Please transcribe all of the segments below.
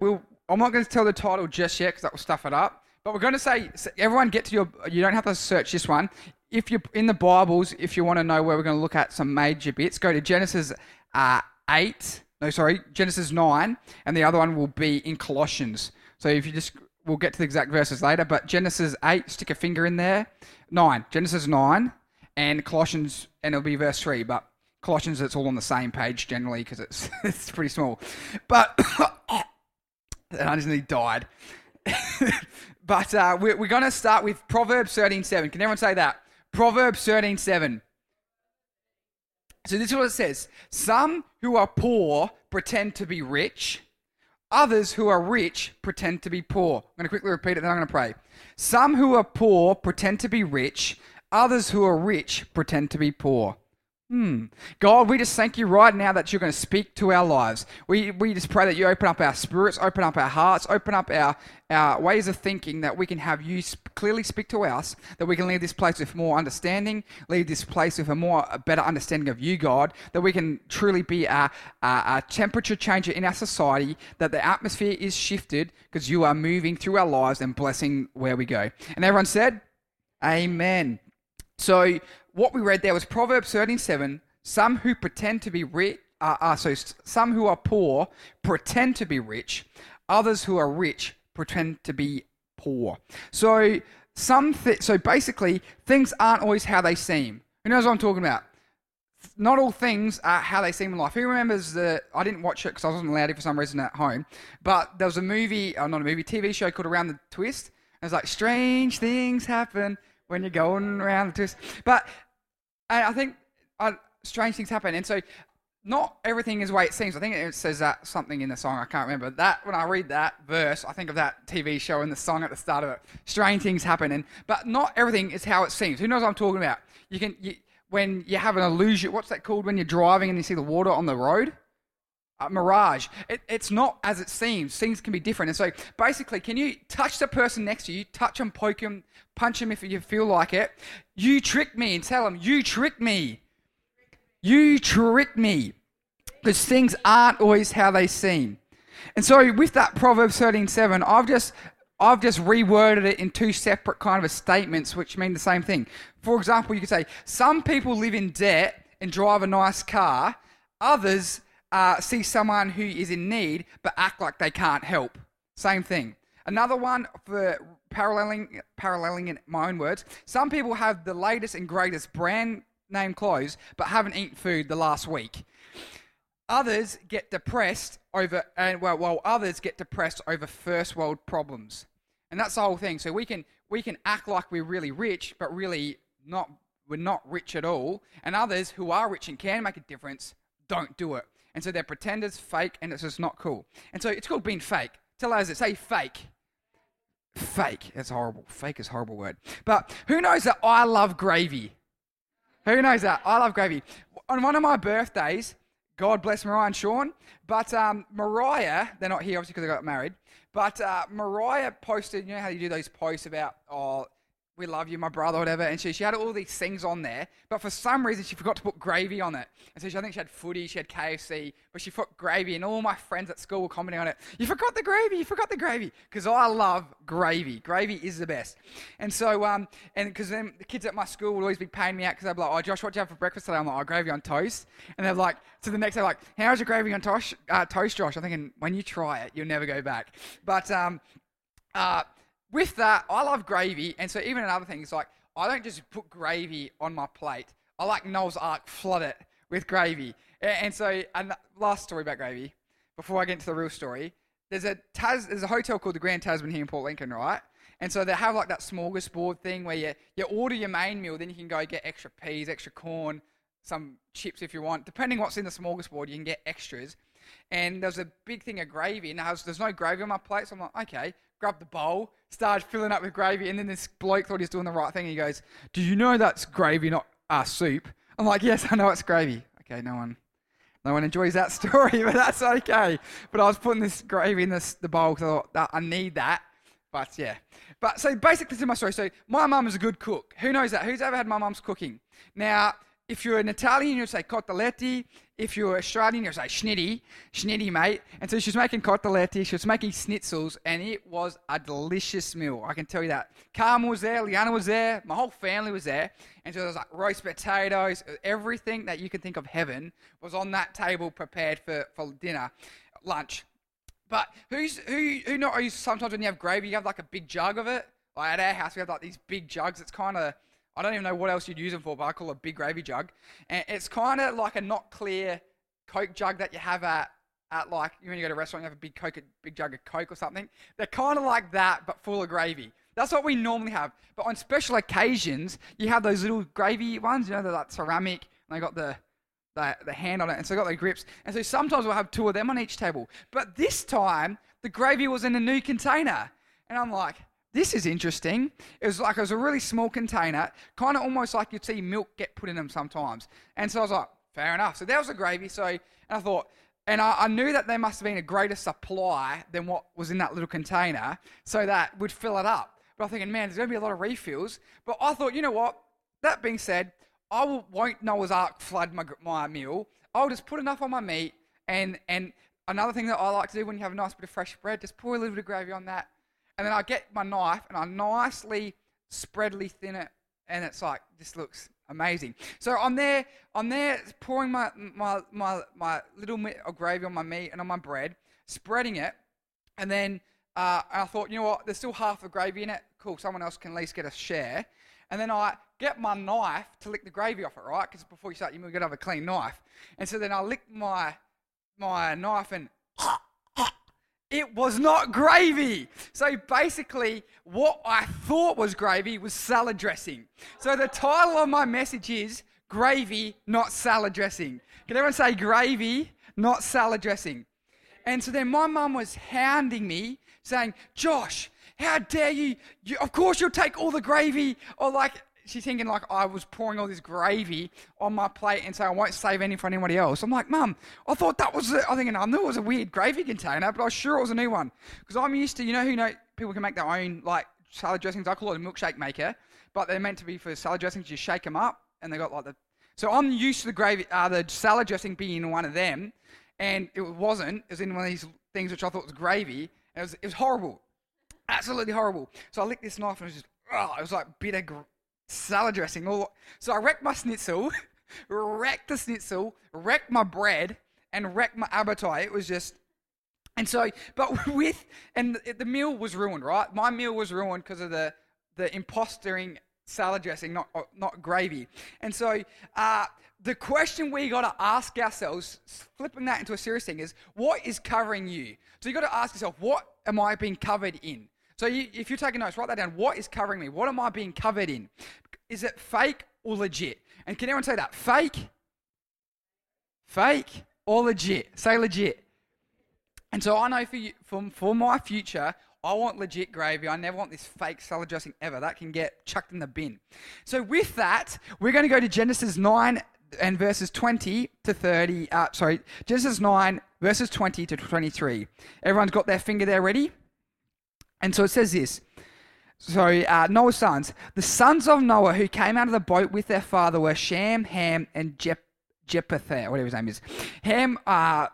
we'll, I'm not going to tell the title just yet because that will stuff it up. But we're going to say, everyone get to your, you don't have to search this one. If you're in the Bibles, if you want to know where we're going to look at some major bits, go to Genesis uh, 8, no, sorry, Genesis 9, and the other one will be in Colossians. So if you just, we'll get to the exact verses later, but Genesis 8, stick a finger in there. 9, Genesis 9, and Colossians, and it'll be verse 3, but Colossians, it's all on the same page generally because it's, it's pretty small. But, and I just nearly died. but uh, we're, we're going to start with Proverbs 13.7. Can everyone say that? Proverbs 13.7. So this is what it says. Some who are poor pretend to be rich. Others who are rich pretend to be poor. I'm going to quickly repeat it, then I'm going to pray. Some who are poor pretend to be rich. Others who are rich pretend to be poor. Hmm. God, we just thank you right now that you're going to speak to our lives. We, we just pray that you open up our spirits, open up our hearts, open up our, our ways of thinking, that we can have you clearly speak to us, that we can leave this place with more understanding, leave this place with a more a better understanding of you, God, that we can truly be a, a, a temperature changer in our society, that the atmosphere is shifted because you are moving through our lives and blessing where we go. And everyone said, Amen. So what we read there was Proverbs 13:7. Some who pretend to be rich, uh, uh, so some who are poor pretend to be rich. Others who are rich pretend to be poor. So some, th- so basically, things aren't always how they seem. Who knows what I'm talking about? Not all things are how they seem in life. Who remembers the? I didn't watch it because I wasn't allowed to for some reason at home. But there was a movie, uh, not a movie, TV show called Around the Twist. And it was like strange things happen when you're going around the twist. But I think uh, strange things happen, and so not everything is the way it seems. I think it says that something in the song. I can't remember that. When I read that verse, I think of that TV show and the song at the start of it. Strange things happen, and but not everything is how it seems. Who knows what I'm talking about? You can you, when you have an illusion. What's that called when you're driving and you see the water on the road? Mirage. It, it's not as it seems. Things can be different. And so basically, can you touch the person next to you, touch them, poke them, punch them if you feel like it? You tricked me and tell them, you tricked me. You tricked me. Because things aren't always how they seem. And so with that Proverbs 13.7, I've just I've just reworded it in two separate kind of statements which mean the same thing. For example, you could say, some people live in debt and drive a nice car. Others uh, see someone who is in need but act like they can't help. Same thing. Another one for paralleling, paralleling in my own words. Some people have the latest and greatest brand name clothes but haven't eaten food the last week. Others get depressed over, and well, well, others get depressed over first world problems, and that's the whole thing. So we can we can act like we're really rich, but really not. We're not rich at all. And others who are rich and can make a difference don't do it. And so they're pretenders, fake, and it's just not cool. And so it's called being fake. Tell us it. Say fake. Fake. That's horrible. Fake is a horrible word. But who knows that I love gravy? Who knows that? I love gravy. On one of my birthdays, God bless Mariah and Sean, but um, Mariah, they're not here obviously because they got married, but uh, Mariah posted, you know how you do those posts about, oh, we love you, my brother, whatever. And she, she had all these things on there, but for some reason she forgot to put gravy on it. And so she, I think she had footy, she had KFC, but she put gravy, and all my friends at school were commenting on it. You forgot the gravy, you forgot the gravy, because I love gravy. Gravy is the best. And so, um, and because then the kids at my school would always be paying me out because they'd be like, "Oh, Josh, what do you have for breakfast today?" I'm like, "Oh, gravy on toast." And they're like, so the next day, like, "How's your gravy on toast, uh, toast, Josh?" I'm thinking, when you try it, you'll never go back. But um, uh with that, I love gravy, and so even another thing is like I don't just put gravy on my plate. I like Noah's Ark, flood it with gravy. And so, and last story about gravy, before I get into the real story, there's a Tas, there's a hotel called the Grand Tasman here in Port Lincoln, right? And so they have like that smorgasbord thing where you, you order your main meal, then you can go get extra peas, extra corn, some chips if you want. Depending what's in the smorgasbord, you can get extras. And there's a big thing of gravy, and there's no gravy on my plate, so I'm like, okay, grabbed the bowl, started filling up with gravy, and then this bloke thought he was doing the right thing. He goes, "Do you know that's gravy, not uh, soup?" I'm like, "Yes, I know it's gravy." Okay, no one, no one enjoys that story, but that's okay. But I was putting this gravy in this the bowl because I thought that I need that. But yeah, but so basically to my story. So my mum is a good cook. Who knows that? Who's ever had my mum's cooking? Now if you're an Italian, you'd say coteletti. If you're Australian, you'd say schnitty, schnitty, mate. And so she was making coteletti, she was making schnitzels, and it was a delicious meal. I can tell you that. Carmen was there, Liana was there, my whole family was there. And so there was like roast potatoes, everything that you can think of heaven was on that table prepared for, for dinner, lunch. But who's who? Who not? Sometimes when you have gravy, you have like a big jug of it. Like at our house, we have like these big jugs. It's kind of I don't even know what else you'd use them for, but I call it a big gravy jug. And it's kind of like a not clear Coke jug that you have at at like when you go to a restaurant, you have a big Coke, a big jug of Coke or something. They're kind of like that, but full of gravy. That's what we normally have. But on special occasions, you have those little gravy ones. You know, they're like ceramic, and they got the the, the hand on it, and so they got the grips. And so sometimes we'll have two of them on each table. But this time, the gravy was in a new container, and I'm like, this is interesting. It was like it was a really small container, kind of almost like you'd see milk get put in them sometimes. And so I was like, fair enough. So that was a gravy. So and I thought, and I, I, knew that there must have been a greater supply than what was in that little container, so that would fill it up. But I'm thinking, man, there's going to be a lot of refills. But I thought, you know what? That being said, I will, won't Noah's Ark flood my, my meal. I'll just put enough on my meat. And, and another thing that I like to do when you have a nice bit of fresh bread, just pour a little bit of gravy on that and then I get my knife and I nicely spreadly thin it, and it's like this looks amazing. So I'm there, I'm there pouring my my my, my little bit of gravy on my meat and on my bread, spreading it, and then uh, I thought, you know what? There's still half the gravy in it. Cool, someone else can at least get a share. And then I get my knife to lick the gravy off it, right? Because before you start, you've got to have a clean knife. And so then I lick my my knife and it was not gravy. So basically, what I thought was gravy was salad dressing. So the title of my message is Gravy, Not Salad Dressing. Can everyone say gravy, not salad dressing? And so then my mum was hounding me, saying, Josh, how dare you? you? Of course you'll take all the gravy. Or like, she's thinking like I was pouring all this gravy on my plate and say I won't save any for anybody else. I'm like, Mum, I thought that was. I think I knew it was a weird gravy container, but I was sure it was a new one because I'm used to you know who know people can make their own like salad dressings. I call it a milkshake maker, but they're meant to be for salad dressings. You shake them up and they got like the. So I'm used to the gravy, uh, the salad dressing being in one of them, and it wasn't. It was in one of these things which I thought was gravy. It was, it was horrible, absolutely horrible. So I licked this knife and it was just, oh, it was like bitter salad dressing. All so I wrecked my schnitzel, wrecked the schnitzel, wrecked my bread, and wrecked my appetite. It was just, and so, but with and the, the meal was ruined, right? My meal was ruined because of the the impostering salad dressing, not not gravy. And so, uh, the question we got to ask ourselves, flipping that into a serious thing, is what is covering you? So you got to ask yourself, what am I being covered in? So you, if you're taking notes, write that down. What is covering me? What am I being covered in? Is it fake or legit? And can anyone say that? Fake? Fake or legit? Say legit. And so I know for, you, for, for my future, I want legit gravy. I never want this fake salad dressing ever. That can get chucked in the bin. So with that, we're going to go to Genesis 9 and verses 20 to 30. Uh, sorry, Genesis 9, verses 20 to 23. Everyone's got their finger there ready? And so it says this. So uh, Noah's sons, the sons of Noah who came out of the boat with their father were Shem, Ham, and Jep- Jephthah, whatever his name is. Ham, uh,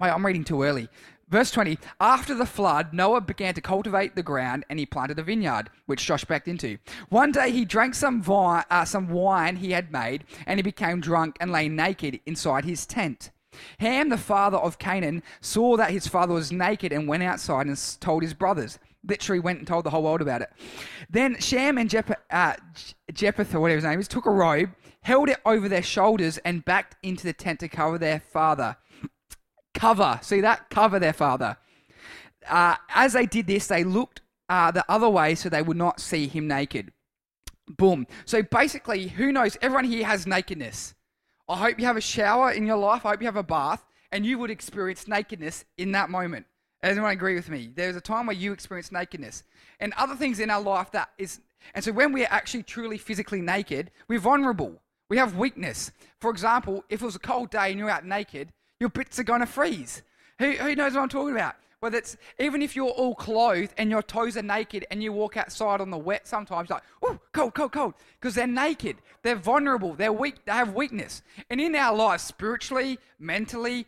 wait, I'm reading too early. Verse 20 After the flood, Noah began to cultivate the ground and he planted a vineyard, which Josh backed into. One day he drank some, vine, uh, some wine he had made, and he became drunk and lay naked inside his tent. Ham, the father of Canaan, saw that his father was naked and went outside and told his brothers. Literally went and told the whole world about it. Then Shem and Jep- uh, Jephthah, whatever his name is, took a robe, held it over their shoulders, and backed into the tent to cover their father. Cover. See that? Cover their father. Uh, as they did this, they looked uh, the other way so they would not see him naked. Boom. So basically, who knows? Everyone here has nakedness. I hope you have a shower in your life. I hope you have a bath and you would experience nakedness in that moment. Anyone agree with me? There's a time where you experience nakedness and other things in our life that is. And so when we're actually truly physically naked, we're vulnerable. We have weakness. For example, if it was a cold day and you're out naked, your bits are going to freeze. Who, who knows what I'm talking about? Whether it's even if you're all clothed and your toes are naked and you walk outside on the wet sometimes, like, oh, cold, cold, cold, because they're naked, they're vulnerable, they're weak, they have weakness. And in our lives, spiritually, mentally,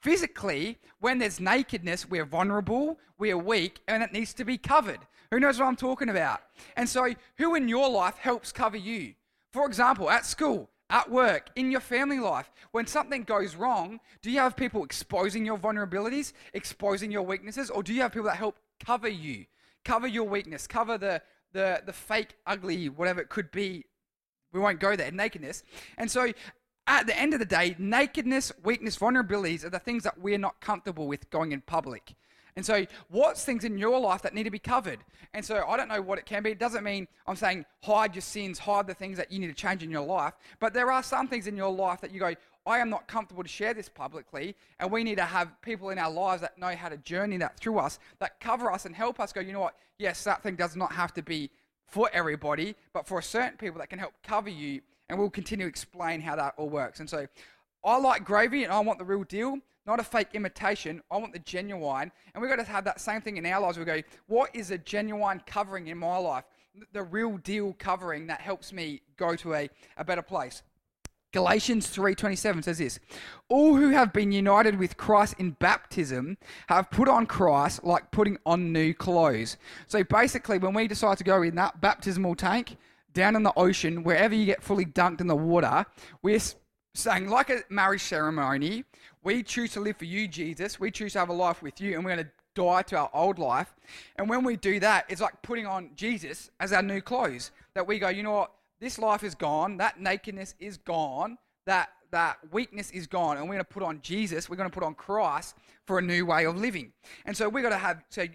physically, when there's nakedness, we're vulnerable, we're weak, and it needs to be covered. Who knows what I'm talking about? And so, who in your life helps cover you? For example, at school, at work, in your family life, when something goes wrong, do you have people exposing your vulnerabilities, exposing your weaknesses, or do you have people that help cover you, cover your weakness, cover the the the fake, ugly, whatever it could be? We won't go there, nakedness. And so at the end of the day, nakedness, weakness, vulnerabilities are the things that we're not comfortable with going in public. And so, what's things in your life that need to be covered? And so, I don't know what it can be. It doesn't mean I'm saying hide your sins, hide the things that you need to change in your life. But there are some things in your life that you go, I am not comfortable to share this publicly. And we need to have people in our lives that know how to journey that through us, that cover us and help us go, you know what? Yes, that thing does not have to be for everybody, but for certain people that can help cover you and we'll continue to explain how that all works. And so I like gravy and I want the real deal, not a fake imitation. I want the genuine. And we've got to have that same thing in our lives. We go, what is a genuine covering in my life? The real deal covering that helps me go to a, a better place. Galatians 3:27 says this, all who have been united with Christ in baptism have put on Christ like putting on new clothes. So basically when we decide to go in that baptismal tank, down in the ocean, wherever you get fully dunked in the water, we're saying, like a marriage ceremony, we choose to live for you, Jesus. We choose to have a life with you, and we're going to die to our old life. And when we do that, it's like putting on Jesus as our new clothes. That we go, you know what? This life is gone. That nakedness is gone. That that weakness is gone, and we're going to put on Jesus. We're going to put on Christ for a new way of living. And so we're going to have so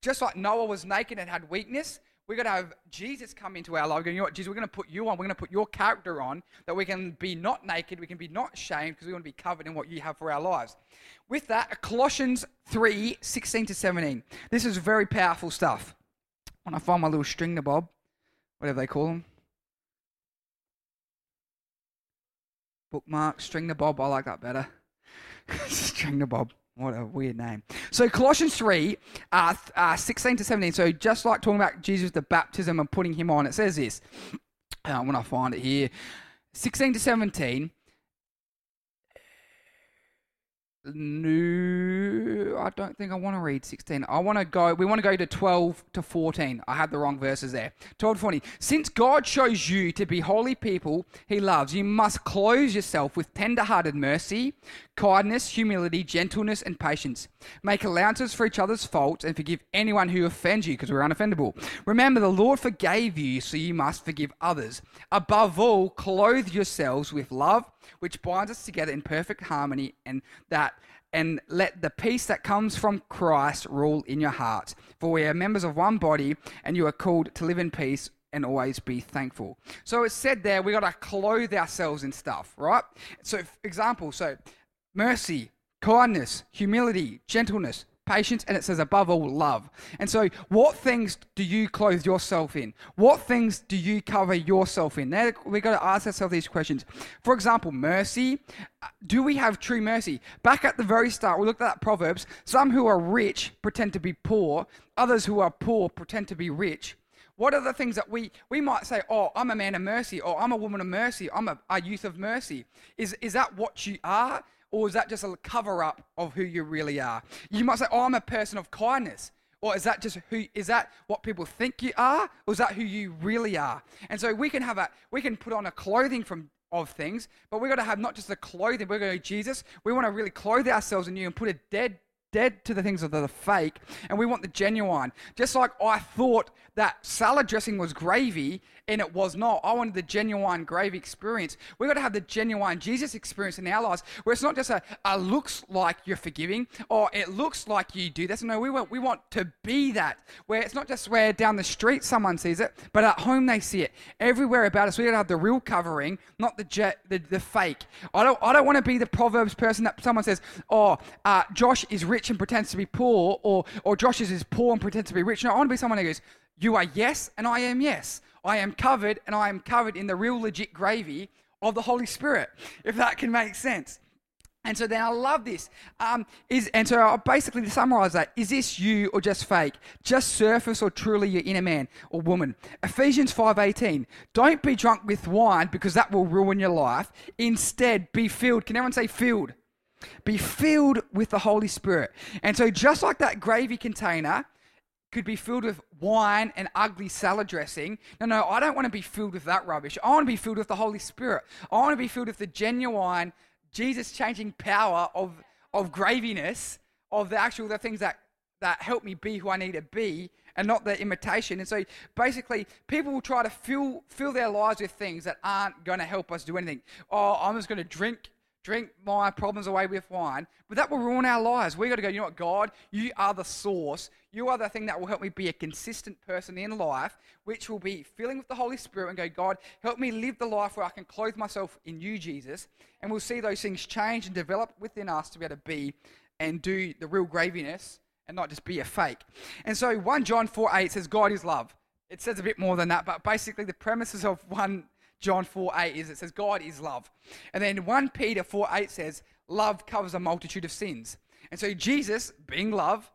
just like Noah was naked and had weakness, we're going to have Jesus come into our life. Going, you know what, Jesus, we're going to put you on. We're going to put your character on that we can be not naked. We can be not shamed because we want to be covered in what you have for our lives. With that, Colossians 3 16 to 17. This is very powerful stuff. When I find my little string the bob, whatever they call them. Bookmark, string the bob. I like that better. string the bob. What a weird name. So Colossians 3, uh, uh, 16 to 17. So just like talking about Jesus, the baptism and putting him on, it says this. Uh, when I find it here. 16 to 17. No, I don't think I want to read 16. I want to go, we want to go to 12 to 14. I had the wrong verses there. 12 to 14. Since God chose you to be holy people he loves, you must clothe yourself with tender hearted mercy, kindness, humility, gentleness, and patience. Make allowances for each other's faults and forgive anyone who offends you because we're unoffendable. Remember, the Lord forgave you, so you must forgive others. Above all, clothe yourselves with love which binds us together in perfect harmony and that and let the peace that comes from Christ rule in your hearts. For we are members of one body, and you are called to live in peace and always be thankful. So it's said there, we got to clothe ourselves in stuff, right? So, example, so mercy, kindness, humility, gentleness, patience, and it says above all, love. And so, what things do you clothe yourself in? What things do you cover yourself in? Now, we've got to ask ourselves these questions. For example, mercy. Do we have true mercy? Back at the very start, we looked at Proverbs. Some who are rich pretend to be poor, others who are poor pretend to be rich. What are the things that we, we might say, oh, I'm a man of mercy, or I'm a woman of mercy, I'm a, a youth of mercy? Is, is that what you are? Or is that just a cover up of who you really are? You might say, Oh, I'm a person of kindness. Or is that just who is that what people think you are? Or is that who you really are? And so we can have a we can put on a clothing from of things, but we've got to have not just the clothing, we're going to Jesus. We want to really clothe ourselves in you and put a dead dead to the things of the fake and we want the genuine. Just like I thought that salad dressing was gravy and it was not. I wanted the genuine gravy experience. We've got to have the genuine Jesus experience in our lives where it's not just a, a looks like you're forgiving or it looks like you do this. No, we want, we want to be that where it's not just where down the street someone sees it, but at home they see it. Everywhere about us, we got to have the real covering, not the, jet, the, the fake. I don't, I don't want to be the Proverbs person that someone says, oh, uh, Josh is rich and pretends to be poor or, or Josh is poor and pretends to be rich. No, I want to be someone who goes, you are yes and I am yes. I am covered and I am covered in the real legit gravy of the Holy Spirit, if that can make sense. And so then I love this. Um, is and so I'll basically to summarize that, is this you or just fake? Just surface or truly your inner man or woman? Ephesians 5:18. Don't be drunk with wine because that will ruin your life. Instead, be filled. Can everyone say filled? Be filled with the Holy Spirit. And so just like that gravy container could be filled with wine and ugly salad dressing. No, no, I don't want to be filled with that rubbish. I want to be filled with the Holy Spirit. I want to be filled with the genuine Jesus changing power of, of graviness, of the actual the things that, that help me be who I need to be, and not the imitation. And so basically, people will try to fill, fill their lives with things that aren't going to help us do anything. Oh, I'm just going to drink drink my problems away with wine, but that will ruin our lives. We've got to go, you know what, God, you are the source. You are the thing that will help me be a consistent person in life, which will be filling with the Holy Spirit and go, God, help me live the life where I can clothe myself in you, Jesus. And we'll see those things change and develop within us to be able to be and do the real graviness and not just be a fake. And so 1 John 4 8 says, God is love. It says a bit more than that, but basically the premises of 1 John 4 8 is it says, God is love. And then 1 Peter 4 8 says, love covers a multitude of sins. And so Jesus, being love,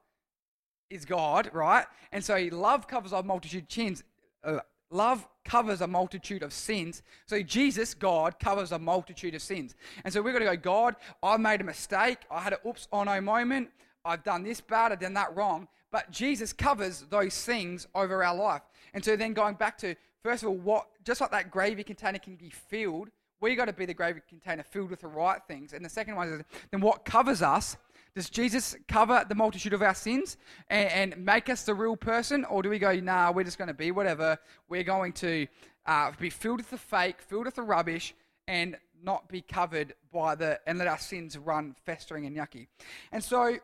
is God, right? And so love covers a multitude of sins. Uh, love covers a multitude of sins. So Jesus, God, covers a multitude of sins. And so we're going to go, God, I made a mistake. I had an oops, oh no moment. I've done this bad. I've done that wrong. But Jesus covers those things over our life. And so then going back to First of all, what just like that gravy container can be filled, we got to be the gravy container filled with the right things. And the second one is then what covers us? Does Jesus cover the multitude of our sins and, and make us the real person, or do we go, nah, we're just going to be whatever? We're going to uh, be filled with the fake, filled with the rubbish, and not be covered by the and let our sins run festering and yucky. And so,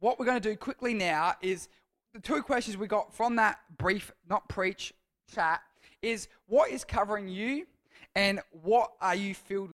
what we're going to do quickly now is the two questions we got from that brief, not preach, chat is what is covering you and what are you filled